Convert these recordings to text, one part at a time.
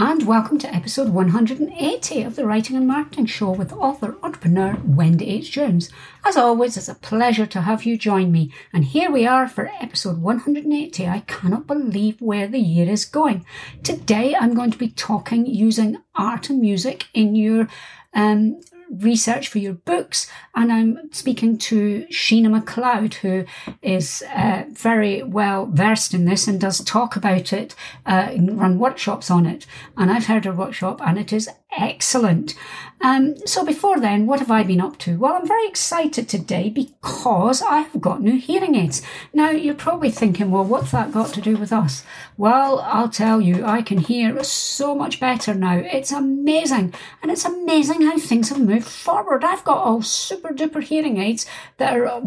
and welcome to episode 180 of the Writing and Marketing Show with author entrepreneur Wendy H. Jones. As always, it's a pleasure to have you join me, and here we are for episode 180. I cannot believe where the year is going. Today, I'm going to be talking using art and music in your um, research for your books. And I'm speaking to Sheena MacLeod, who is uh, very well versed in this and does talk about it, uh, run workshops on it. And I've heard her workshop and it is excellent. Um, so before then, what have I been up to? Well, I'm very excited today because I have got new hearing aids. Now, you're probably thinking, well, what's that got to do with us? Well, I'll tell you, I can hear so much better now. It's amazing. And it's amazing how things have moved forward. I've got all super duper hearing aids that are, uh,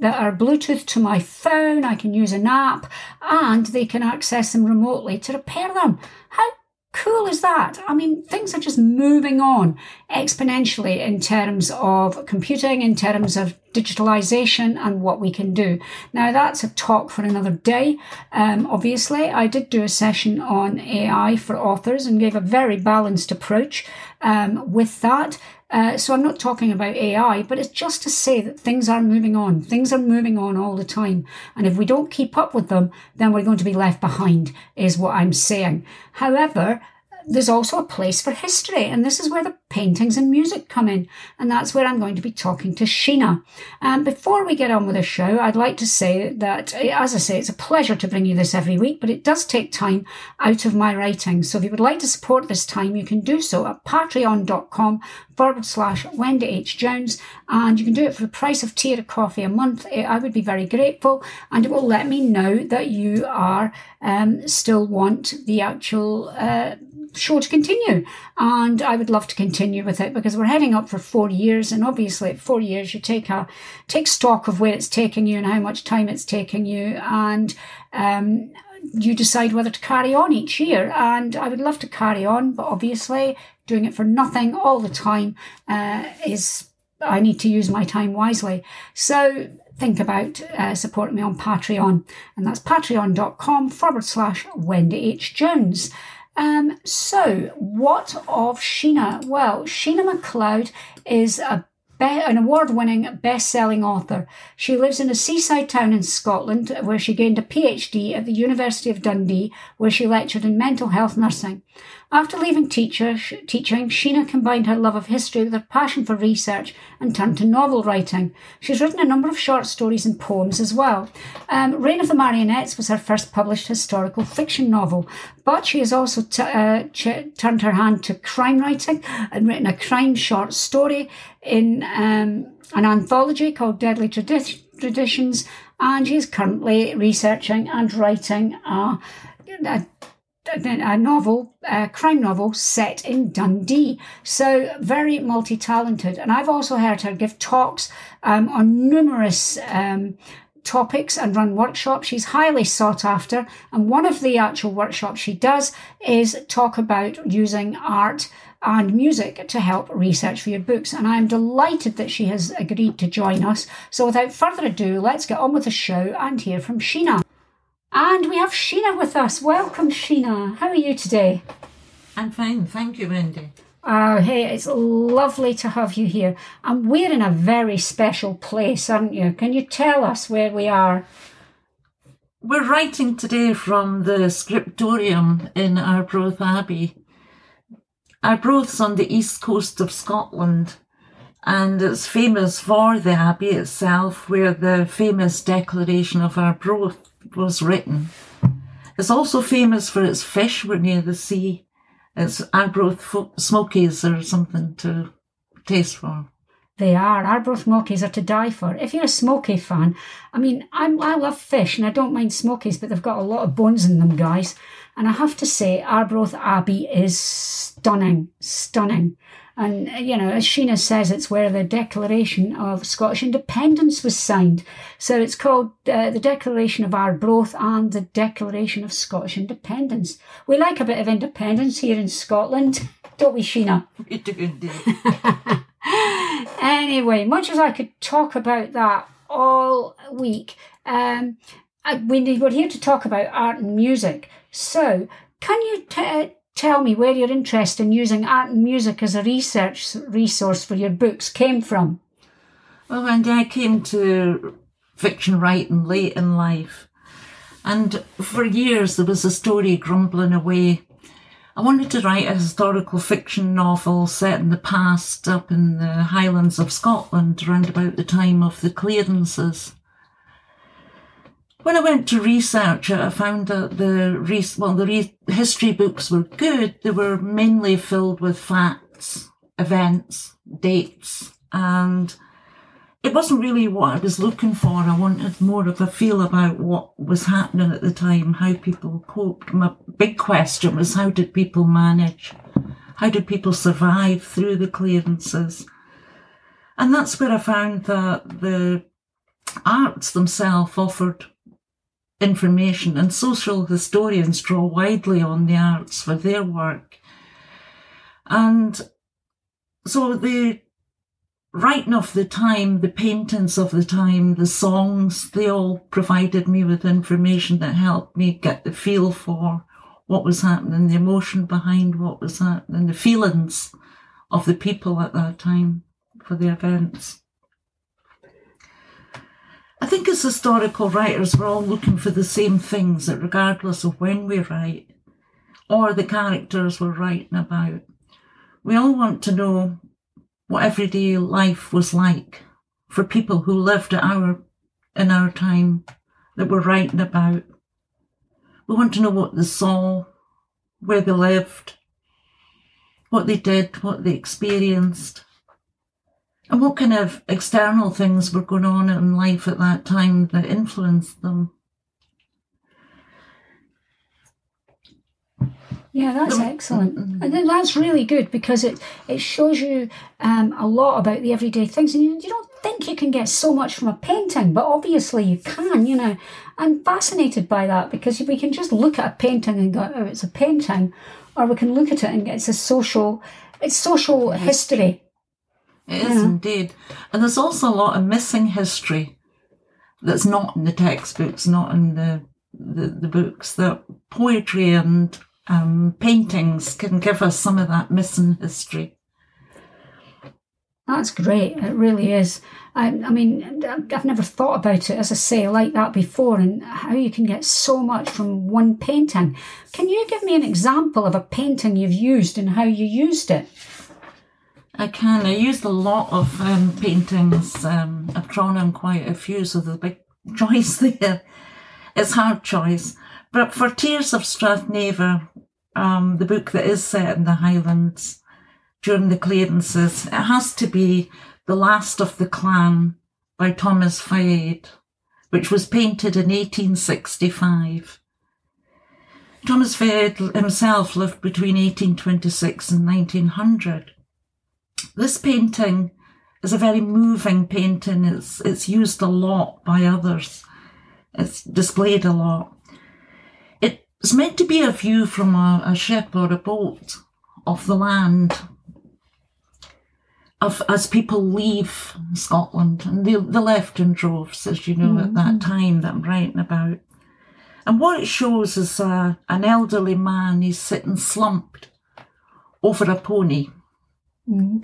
that are Bluetooth to my phone. I can use an app and they can access them remotely to repair them. How cool is that? I mean, things are just moving on exponentially in terms of computing, in terms of digitalization and what we can do. Now, that's a talk for another day. Um, obviously, I did do a session on AI for authors and gave a very balanced approach um, with that. Uh, so I'm not talking about AI, but it's just to say that things are moving on. Things are moving on all the time. And if we don't keep up with them, then we're going to be left behind, is what I'm saying. However, there's also a place for history, and this is where the paintings and music come in, and that's where I'm going to be talking to Sheena. And before we get on with the show, I'd like to say that, as I say, it's a pleasure to bring you this every week, but it does take time out of my writing. So if you would like to support this time, you can do so at patreon.com forward slash Wendy H. Jones, and you can do it for the price of tea or coffee a month. I would be very grateful, and it will let me know that you are um, still want the actual. Uh, show to continue. And I would love to continue with it because we're heading up for four years. And obviously at four years, you take a, take stock of where it's taking you and how much time it's taking you. And, um, you decide whether to carry on each year. And I would love to carry on, but obviously doing it for nothing all the time, uh, is, I need to use my time wisely. So think about uh, supporting me on Patreon, and that's patreon.com forward slash Wendy H. Jones. Um, so, what of Sheena? Well, Sheena MacLeod is a be- an award winning best selling author. She lives in a seaside town in Scotland where she gained a PhD at the University of Dundee, where she lectured in mental health nursing. After leaving teacher, teaching, Sheena combined her love of history with her passion for research and turned to novel writing. She's written a number of short stories and poems as well. Um, Reign of the Marionettes was her first published historical fiction novel, but she has also t- uh, ch- turned her hand to crime writing and written a crime short story in um, an anthology called Deadly Tradi- Traditions, and she's currently researching and writing a, a a novel, a crime novel set in Dundee. So very multi-talented. And I've also heard her give talks um, on numerous um, topics and run workshops. She's highly sought after. And one of the actual workshops she does is talk about using art and music to help research for your books. And I'm delighted that she has agreed to join us. So without further ado, let's get on with the show and hear from Sheena. And we have Sheena with us. Welcome, Sheena. How are you today? I'm fine, thank you, Wendy. Oh, hey, it's lovely to have you here. And we're in a very special place, aren't you? Can you tell us where we are? We're writing today from the scriptorium in Arbroath Abbey. Arbroath's on the east coast of Scotland, and it's famous for the abbey itself, where the famous Declaration of Arbroath was written. It's also famous for its fish. We're near the sea. It's Arbroath smokies or something to taste for. They are. Arbroath smokies are to die for. If you're a smoky fan, I mean, I'm, I love fish and I don't mind smokies, but they've got a lot of bones in them, guys. And I have to say, Arbroath Abbey is stunning, stunning. And, you know, as Sheena says, it's where the Declaration of Scottish Independence was signed. So it's called uh, the Declaration of Arbroath and the Declaration of Scottish Independence. We like a bit of independence here in Scotland, don't we, Sheena? We do indeed. anyway, much as I could talk about that all week, um, I, we, we're here to talk about art and music. So, can you t- tell me where your interest in using art and music as a research resource for your books came from? Well, Wendy, I came to fiction writing late in life. And for years there was a story grumbling away. I wanted to write a historical fiction novel set in the past up in the Highlands of Scotland around about the time of the clearances. When I went to research it, I found that the re- well, the re- history books were good. They were mainly filled with facts, events, dates, and it wasn't really what I was looking for. I wanted more of a feel about what was happening at the time, how people coped. My big question was how did people manage? How did people survive through the clearances? And that's where I found that the arts themselves offered information, and social historians draw widely on the arts for their work. And so the writing of the time, the paintings of the time, the songs, they all provided me with information that helped me get the feel for what was happening, the emotion behind what was happening, the feelings of the people at that time for the events. I think as historical writers, we're all looking for the same things, that regardless of when we write or the characters we're writing about, we all want to know what everyday life was like for people who lived at our in our time that we're writing about. We want to know what they saw, where they lived, what they did, what they experienced. And what kind of external things were going on in life at that time that influenced them? Yeah, that's excellent. And then that's really good because it, it shows you um, a lot about the everyday things. And you, you don't think you can get so much from a painting, but obviously you can, you know. I'm fascinated by that because we can just look at a painting and go, oh, it's a painting. Or we can look at it and it's a social, it's social history. It is indeed. And there's also a lot of missing history that's not in the textbooks, not in the, the, the books, that poetry and um, paintings can give us some of that missing history. That's great. It really is. I, I, mean, I've never thought about it, as I say, like that before, and how you can get so much from one painting. Can you give me an example of a painting you've used and how you used it? I can. I used a lot of um, paintings. Um, I've drawn on quite a few, so there's a big choice there. It's hard choice. But for Tears of Strathnaver, um, the book that is set in the Highlands during the clearances, it has to be The Last of the Clan by Thomas Faed, which was painted in 1865. Thomas Faed himself lived between 1826 and 1900. This painting is a very moving painting. It's, it's used a lot by others. It's displayed a lot. It's meant to be a view from a, a ship or a boat of the land of as people leave Scotland, and they, they left in droves, as you know, mm-hmm. at that time that I'm writing about. And what it shows is uh, an elderly man, he's sitting slumped over a pony. Mm-hmm.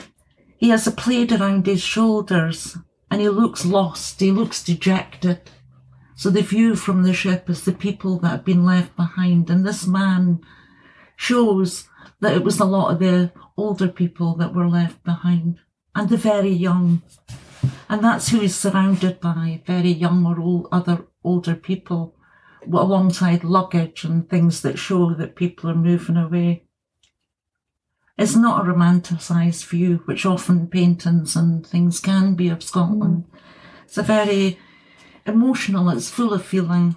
He has a plaid around his shoulders and he looks lost, he looks dejected. So the view from the ship is the people that have been left behind. And this man shows that it was a lot of the older people that were left behind and the very young. And that's who he's surrounded by, very young or old, other older people alongside luggage and things that show that people are moving away. It's not a romanticised view, which often paintings and things can be of Scotland. Mm. It's a very emotional, it's full of feeling.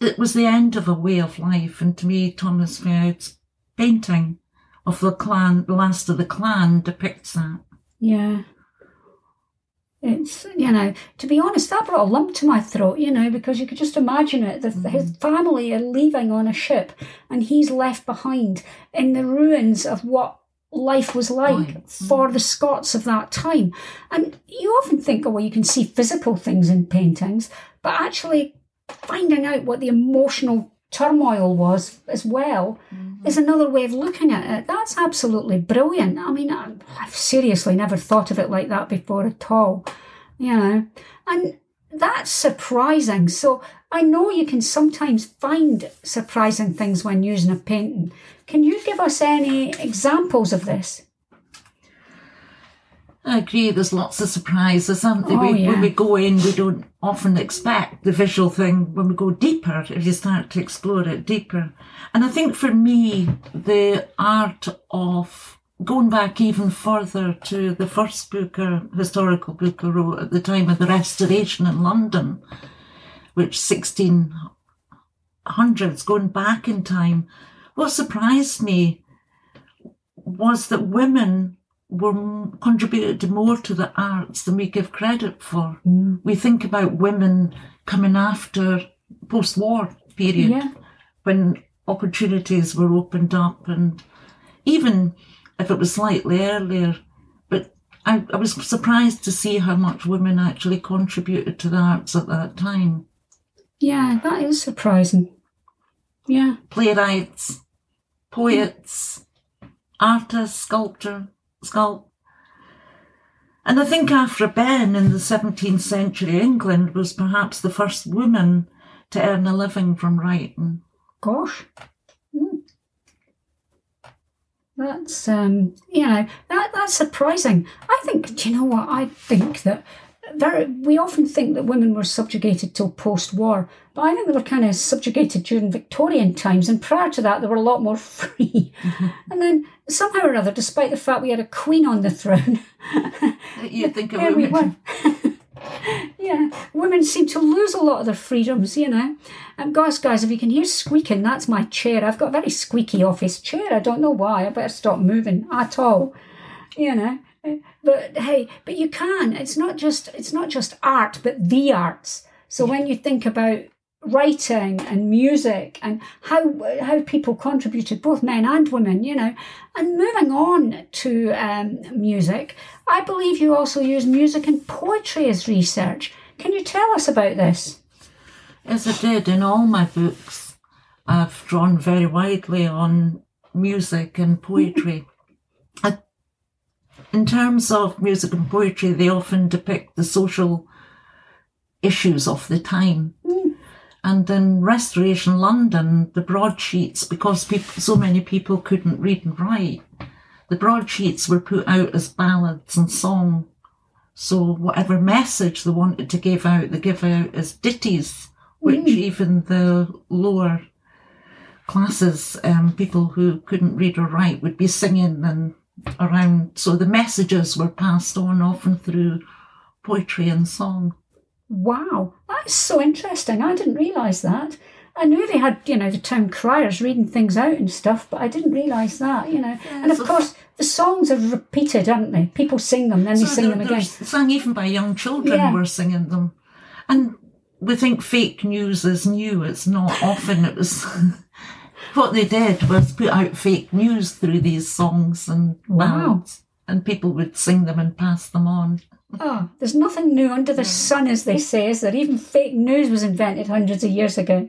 It was the end of a way of life, and to me, Thomas Faed's painting of the clan, the last of the clan, depicts that. Yeah. It's, you know, to be honest, that brought a lump to my throat, you know, because you could just imagine it. The, His mm-hmm. family are leaving on a ship and he's left behind in the ruins of what life was like Right. for mm. the Scots of that time. And you often think, oh, well, you can see physical things in paintings, but actually finding out what the emotional turmoil was as well mm-hmm. is another way of looking at it. That's absolutely brilliant. I mean, I've seriously never thought of it like that before at all, you know. And that's surprising. So I know you can sometimes find surprising things when using a painting. Can you give us any examples of this? I agree, there's lots of surprises, aren't there? Oh, we, yeah. When we go in, we don't often expect the visual thing when we go deeper, if you start to explore it deeper. And I think for me, the art of going back even further to the first book, or historical book I wrote at the time of the Restoration in London, which 1600s, going back in time, what surprised me was that women were contributed more to the arts than we give credit for. Mm. We think about women coming after post-war period Yeah. when opportunities were opened up and even if it was slightly earlier. But I, I was surprised to see how much women actually contributed to the arts at that time. Yeah, that is surprising. Yeah. Playwrights, poets, artists, sculptor, sculpt. And I think Aphra Behn in the 17th century England was perhaps the first woman to earn a living from writing. Gosh. Mm. That's um you know, that that's surprising. I think do you know what? I think that very we often think that women were subjugated till post I think they were kind of subjugated during Victorian times and prior to that they were a lot more free. and then somehow or other, despite the fact we had a queen on the throne, You think of we women. yeah, women seem to lose a lot of their freedoms, you know. Um, and guys, guys, if you can hear squeaking, that's my chair. I've got a very squeaky office chair. I don't know why. I better stop moving at all, you know. Uh, but hey, but you can. It's not just it's not just art, but the arts. So when you think about writing and music and how how people contributed, both men and women, you know, and moving on to um, music, I believe you also use music and poetry as research. Can you tell us about this? As I did in all my books, I've drawn very widely on music and poetry. I, in terms of music and poetry, they often depict the social issues of the time. And in Restoration London, the broadsheets, because people, so many people couldn't read and write, the broadsheets were put out as ballads and song. So whatever message they wanted to give out, they give out as ditties, which even the lower classes, um, people who couldn't read or write, would be singing and around. So the messages were passed on often through poetry and song. Wow, that's so interesting. I didn't realise that. I knew they had, you know, the town criers reading things out and stuff, but I didn't realise that, you know. and of so- course, the songs are repeated, aren't they? People sing them, then they So sing they're- them again. Sung even by young children Yeah. were singing them. And we think fake news is new. It's not often. It was what they did was put out fake news through these songs and Wow. ballads, and people would sing them and pass them on. Oh, there's nothing new under the sun, as they say, is there? Even fake news was invented hundreds of years ago.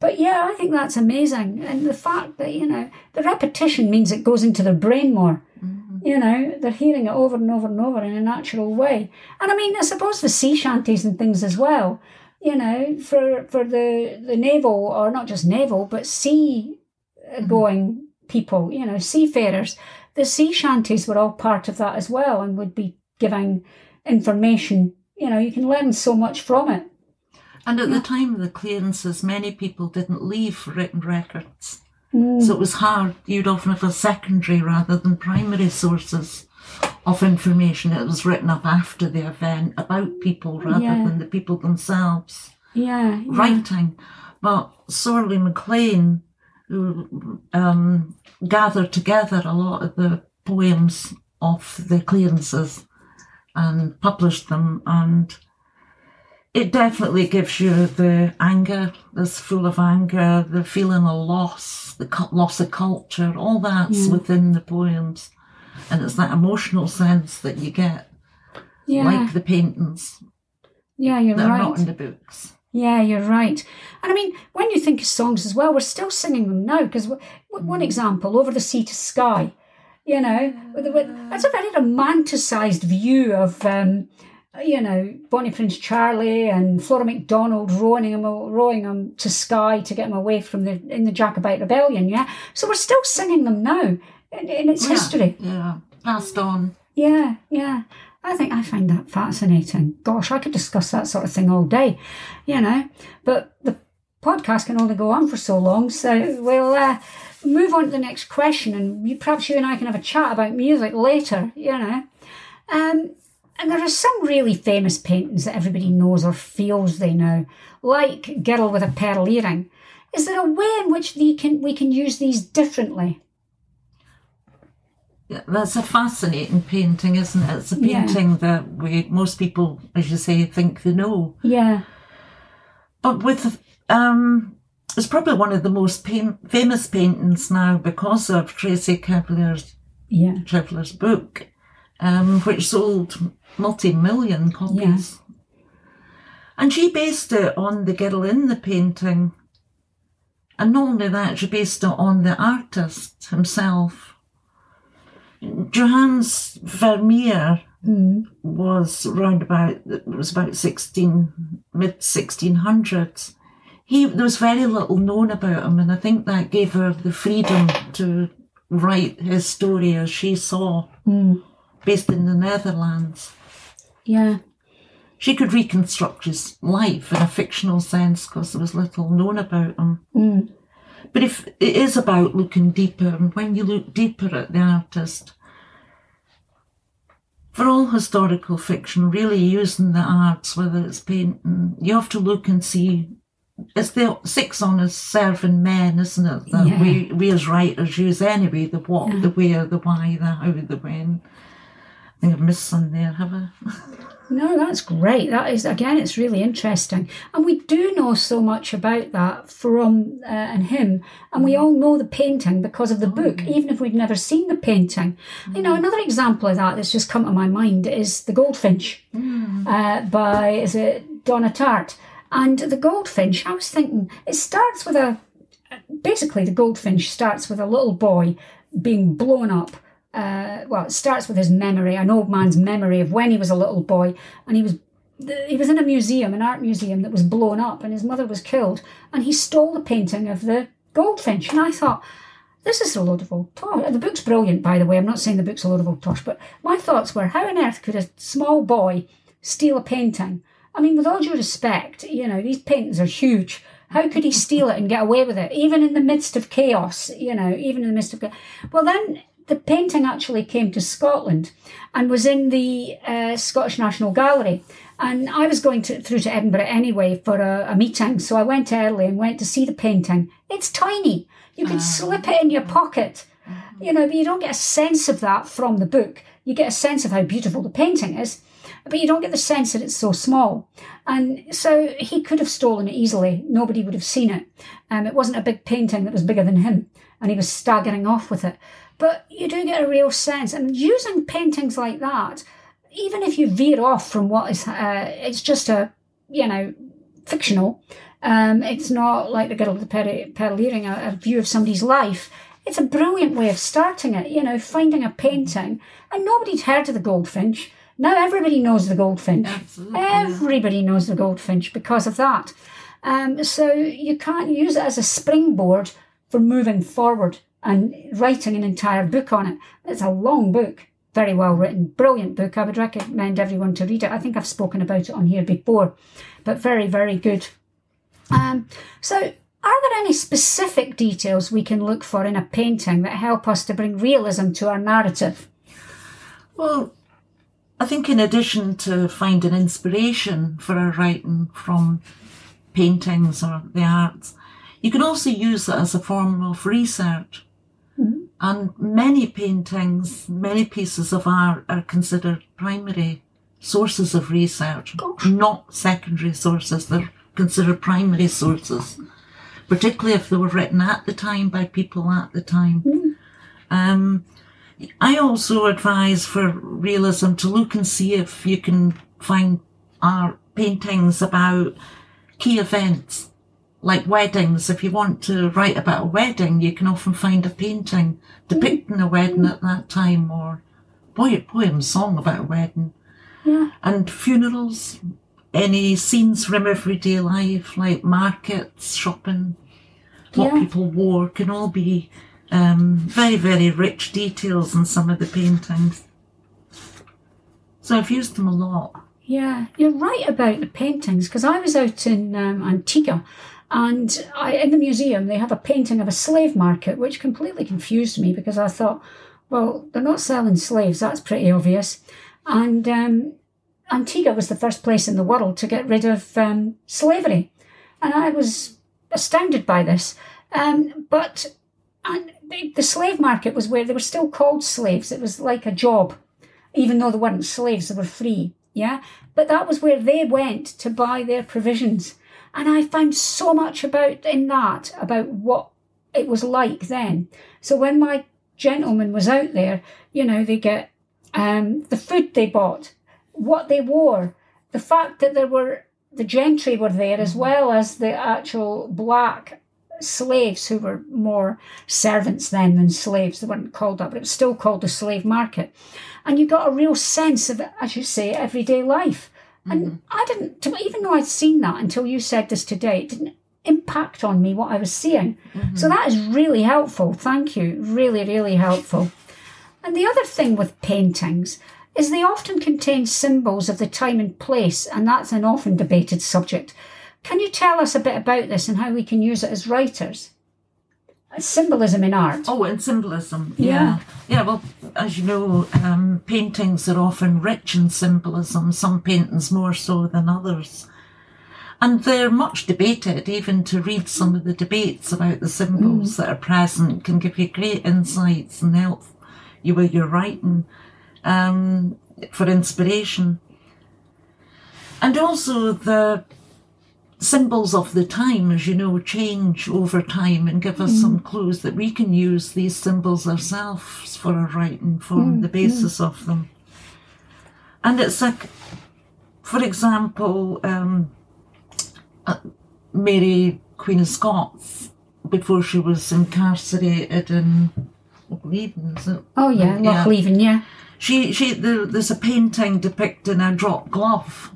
But yeah, I think that's amazing. And the fact that, you know, the repetition means it goes into their brain more. Mm-hmm. You know, they're hearing it over and over and over in a natural way. And I mean, I suppose the sea shanties and things as well, you know, for, for the, the naval, or not just naval, but sea uh, mm-hmm. going people, you know, seafarers, the sea shanties were all part of that as well and would be giving information. You know, you can learn so much from it. And at the time of the clearances, many people didn't leave written records. So it was hard. You'd often have a secondary rather than primary sources of information. It was written up after the event about people rather Yeah. than the people themselves Yeah. yeah. writing. But Sorley MacLean who um, gathered together a lot of the poems of the clearances and published them. And it definitely gives you the anger that's full of anger, the feeling of loss, the loss of culture, all that's Yeah. within the poems. And it's that emotional sense that you get, Yeah, like the paintings yeah, you're that are right. not in the books. Yeah, you're right. And I mean, when you think of songs as well, we're still singing them now. Because one mm. example, Over the Sea to Skye, you know, with- with- that's a very romanticised view of, um, you know, Bonnie Prince Charlie and Flora MacDonald rowing him, rowing him to Skye to get him away from the in the Jacobite rebellion. Yeah, so we're still singing them now in, in its Yeah, history. Yeah, passed on. Yeah, yeah. I think I find that fascinating. Gosh, I could discuss that sort of thing all day, you know. But the podcast can only go on for so long, so we'll uh, move on to the next question, and you, perhaps you and I can have a chat about music later, you know. Um, and there are some really famous paintings that everybody knows or feels they know, like Girl with a Pearl Earring. Is there a way in which they can we can use these differently? Yeah, That's a fascinating painting, isn't it? It's a Yeah. painting that we most people, as you say, think they know. Yeah, But with um, it's probably one of the most pain, famous paintings now because of Tracy Chevalier's yeah, Chevalier's book, um, which sold multi-million copies. And she based it on the girl in the painting. And not only that, she based it on the artist himself. Johannes Vermeer mm, was round about it was about sixteen mid sixteen hundreds. He there was very little known about him, and I think that gave her the freedom to write his story as she saw, mm, based in the Netherlands. yeah. She could reconstruct his life in a fictional sense because there was little known about him. Mm. But if it is about looking deeper, and when you look deeper at the artist, for all historical fiction, really using the arts, whether it's painting, you have to look and see. It's the six honest serving men, isn't it? That Yeah. we, we as writers use anyway the what, Yeah. the where, the why, the how, the when. I think I've missed some there, have I? No, that's great. That is again, it's really interesting, and we do know so much about that from uh, and him, and we all know the painting because of the book, even if we've never seen the painting. You know, another example of that that's just come to my mind is the Goldfinch uh, by is it Donna Tartt, and the Goldfinch. I was thinking it starts with a basically the Goldfinch starts with a little boy being blown up uh, well, it starts with his memory, an old man's memory of when he was a little boy, and he was he was in a museum, an art museum that was blown up, and his mother was killed, and he stole the painting of the goldfinch. And I thought, this is a load of old tosh. The book's brilliant, by the way. I'm not saying the book's a load of old tosh, but my thoughts were, how on earth could a small boy steal a painting? I mean, with all due respect, you know, these paintings are huge. How could he steal it and get away with it, even in the midst of chaos? You know, even in the midst of chaos. Well, then the painting actually came to Scotland and was in the uh, Scottish National Gallery. And I was going to, through to Edinburgh anyway for a, a meeting, so I went early and went to see the painting. It's tiny. You can slip it in your pocket, you know, but you don't get a sense of that from the book. You get a sense of how beautiful the painting is, but you don't get the sense that it's so small. And so he could have stolen it easily. Nobody would have seen it. Um, it wasn't a big painting that was bigger than him, and he was staggering off with it. But you do get a real sense, and using paintings like that, even if you veer off from what is, uh, it's just a, you know, fictional. Um, it's not like the girl with the pearl, pearl earring, a, a view of somebody's life. It's a brilliant way of starting it, you know, finding a painting. And nobody'd heard of the goldfinch. Now everybody knows the goldfinch. Absolutely. Everybody knows the goldfinch because of that. Um, so you can't use it as a springboard for moving forward and writing an entire book on it. It's a long book, very well written, brilliant book. I would recommend everyone to read it. I think I've spoken about it on here before, but very, very good. Um, so, are there any specific details we can look for in a painting that help us to bring realism to our narrative? Well, I think in addition to finding inspiration for our writing from paintings or the arts, You can also use it as a form of research. Mm-hmm. And many paintings, many pieces of art are considered primary sources of research, Gosh. not secondary sources. They're considered primary sources, particularly if they were written at the time by people at the time. Um, I also advise for realism to look and see if you can find art paintings about key events like weddings. If you want to write about a wedding, you can often find a painting depicting a wedding at that time or poem, poem song about a wedding. Yeah. And funerals, any scenes from everyday life like markets, shopping, what Yeah. people wore can all be um, very, very rich details in some of the paintings. So I've used them a lot. Yeah, you're right about the paintings because I was out in um, Antigua and I, in the museum they have a painting of a slave market which completely confused me because I thought, well, they're not selling slaves, that's pretty obvious. And um, Antigua was the first place in the world to get rid of um, slavery. And I was astounded by this. Um, but and the, the slave market was where they were still called slaves. It was like a job, even though they weren't slaves, they were free. Yeah. But that was where they went to buy their provisions. And I found so much about in that about what it was like then. So when my gentleman was out there, you know, they get um, the food they bought, what they wore, the fact that there were the gentry were there as well as the actual black slaves who were more servants then than slaves. They weren't called that, but it was still called the slave market. And you got a real sense of, as you say, everyday life. And mm-hmm. I didn't, even though I'd seen that until you said this today, it didn't impact on me what I was seeing. So mm-hmm. that is really helpful. Thank you. Really, really helpful. And the other thing with paintings is they often contain symbols of the time and place, and that's an often debated subject. Can you tell us a bit about this and how we can use it as writers? Symbolism in art. Oh, and symbolism. Yeah. Yeah. Yeah, well, as you know, um, paintings are often rich in symbolism, some paintings more so than others. And they're much debated, even to read some of the debates about the symbols that are present can give you great insights and help you with your writing um, for inspiration. And also the symbols of the time, as you know, change over time and give us some clues that we can use these symbols ourselves for our writing, form the basis of them. And it's like, for example, um, uh, Mary, Queen of Scots, before she was incarcerated in Lochleven, is it? Oh yeah, Yeah. Lochleven, yeah. She, she, there, there's a painting depicting a drop glove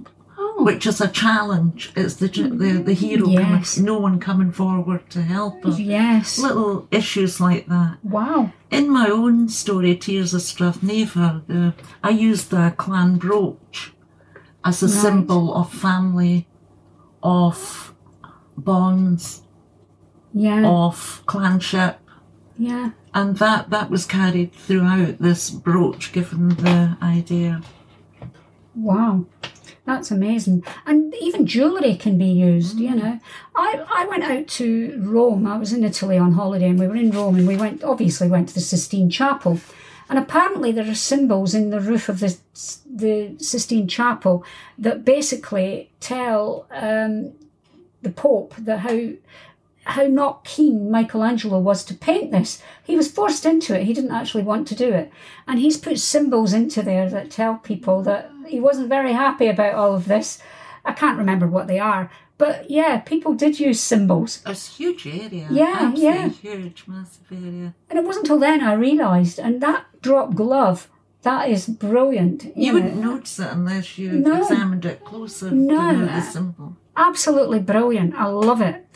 which is a challenge. It's the the, the hero, Yes. coming, no one coming forward to help her. yes. Little issues like that. Wow. In my own story, Tears of Strathnaver, the, uh, I used the clan brooch as a Right. symbol of family, of bonds, Yeah. of clanship, Yeah. and that that was carried throughout this brooch, given the idea. Wow. That's amazing. And even jewellery can be used, Mm. you know. I, I went out to Rome. I was in Italy on holiday and we were in Rome and we went, obviously, went to the Sistine Chapel. And apparently there are symbols in the roof of the, the Sistine Chapel that basically tell um, the Pope that how how not keen Michelangelo was to paint this. He was forced into it. He didn't actually want to do it. And he's put symbols into there that tell people that he wasn't very happy about all of this. I can't remember what they are. But yeah, people did use symbols. It's a huge area. Yeah, absolutely yeah. huge, massive area. And it wasn't until then I realised. And that drop glove, that is brilliant. You know. wouldn't notice it unless you No. examined it closer No. to know the symbol. absolutely brilliant. I love it.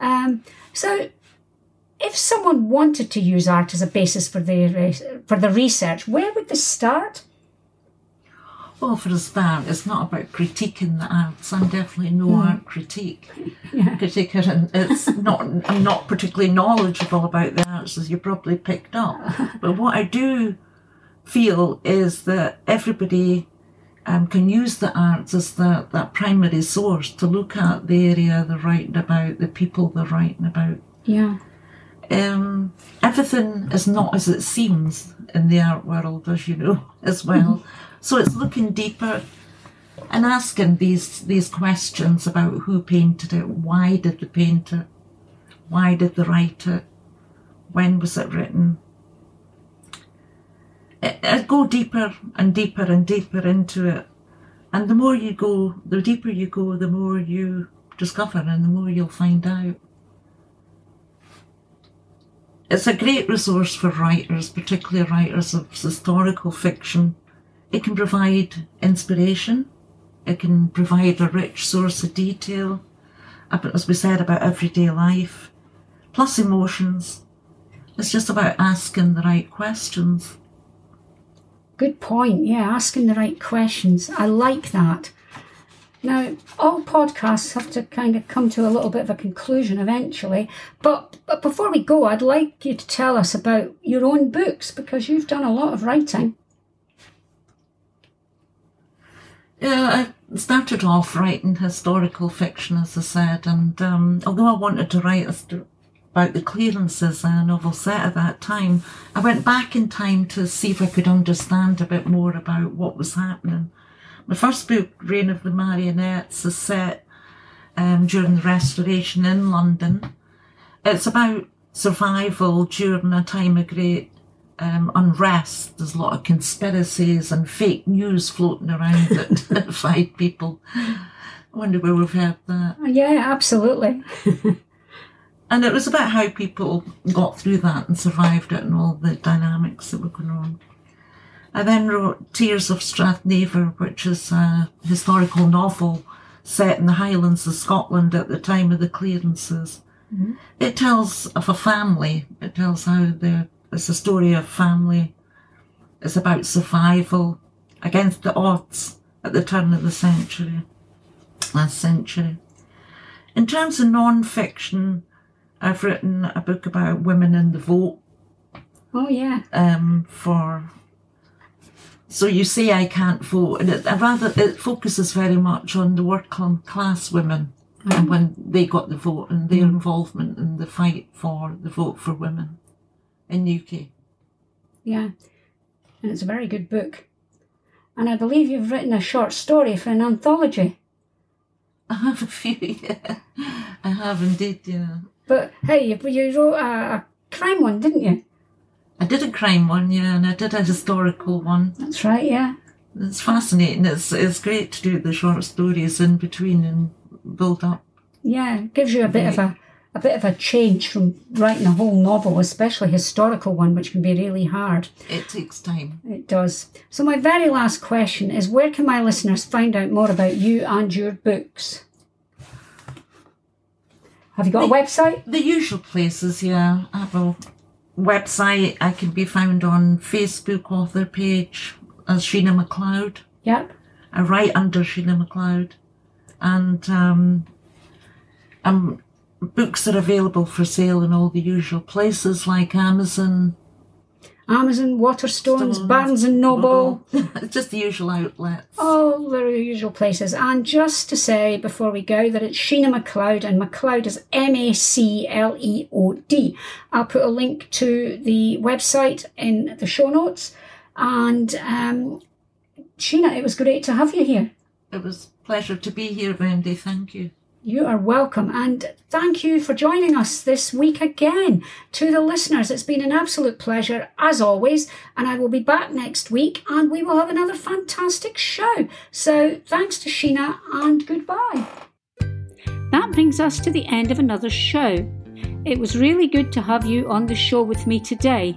Um, so, if someone wanted to use art as a basis for their for the research, where would they start? Well, for a start, it's not about critiquing the arts. I'm definitely no art critique Yeah. critiquer, and it's not I'm not particularly knowledgeable about the arts, as you probably picked up. But what I do feel is that everybody um, can use the arts as the, that primary source to look at the area they're writing about, the people they're writing about. Yeah. Um, everything is not as it seems in the art world, as you know, as well. So it's looking deeper and asking these these questions about who painted it, why did they paint it, why did they write it, when was it written. It, go deeper and deeper and deeper into it, and the more you go, the deeper you go, the more you discover, and the more you'll find out. It's a great resource for writers, particularly writers of historical fiction. It can provide inspiration it can provide a rich source of detail, as we said, about everyday life, plus emotions. It's just about asking the right questions. Good point. Yeah, asking the right questions. I like that. Now, all podcasts have to kind of come to a little bit of a conclusion eventually. But, but before we go, I'd like you to tell us about your own books because you've done a lot of writing. Yeah, I started off writing historical fiction, as I said, and um, although I wanted to write about the clearances and a novel set at that time, I went back in time to see if I could understand a bit more about what was happening. My first book, Reign of the Marionettes, is set um, during the Restoration in London. It's about survival during a time of great um, unrest. There's a lot of conspiracies and fake news floating around that terrified people. I wonder where we've heard that. Yeah, absolutely. and it was about how people got through that and survived it and all the dynamics that were going on. I then wrote Tears of Strathnaver, which is a historical novel set in the Highlands of Scotland at the time of the clearances. Mm-hmm. It tells of a family. It tells how the it's a story of family. It's about survival against the odds at the turn of the century, last century. In terms of non-fiction, I've written a book about women in the vote. Oh yeah. Um, for so you say I can't vote, and it, I rather it focuses very much on the working class women mm-hmm. and when they got the vote and their mm-hmm. involvement in the fight for the vote for women in UK. Yeah, and it's a very good book. And I believe you've written a short story for an anthology. I have a few, yeah. I have indeed, yeah. But hey, you, you wrote a, a crime one, didn't you? I did a crime one, yeah, and I did a historical one. That's right, yeah. It's fascinating. It's it's great to do the short stories in between and build up. Yeah, it gives you a bit right. of a a bit of a change from writing a whole novel, especially a historical one, which can be really hard. It takes time. It does. So, my very last question is where can my listeners find out more about you and your books? Have you got the, a website? The usual places, yeah. I have a website. I can be found on Facebook author page as Sheena MacLeod. Yep. I write under Sheena MacLeod. And um, I'm books are available for sale in all the usual places like Amazon. Amazon, Waterstones, Stones, Barnes and Noble. just the usual outlets. All the usual places. And just to say before we go that it's Sheena MacLeod and MacLeod is M A C L E O D. I'll put a link to the website in the show notes. And um, Sheena, it was great to have you here. It was pleasure to be here, Wendy. Thank you. You are welcome. And thank you for joining us this week again. To the listeners, it's been an absolute pleasure as always. And I will be back next week and we will have another fantastic show. So thanks to Sheena and goodbye. That brings us to the end of another show. It was really good to have you on the show with me today.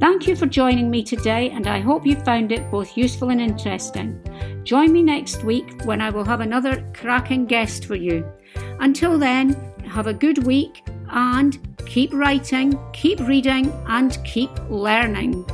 Thank you for joining me today, and I hope you found it both useful and interesting. Join me next week when I will have another cracking guest for you. Until then, have a good week and keep writing, keep reading, and keep learning.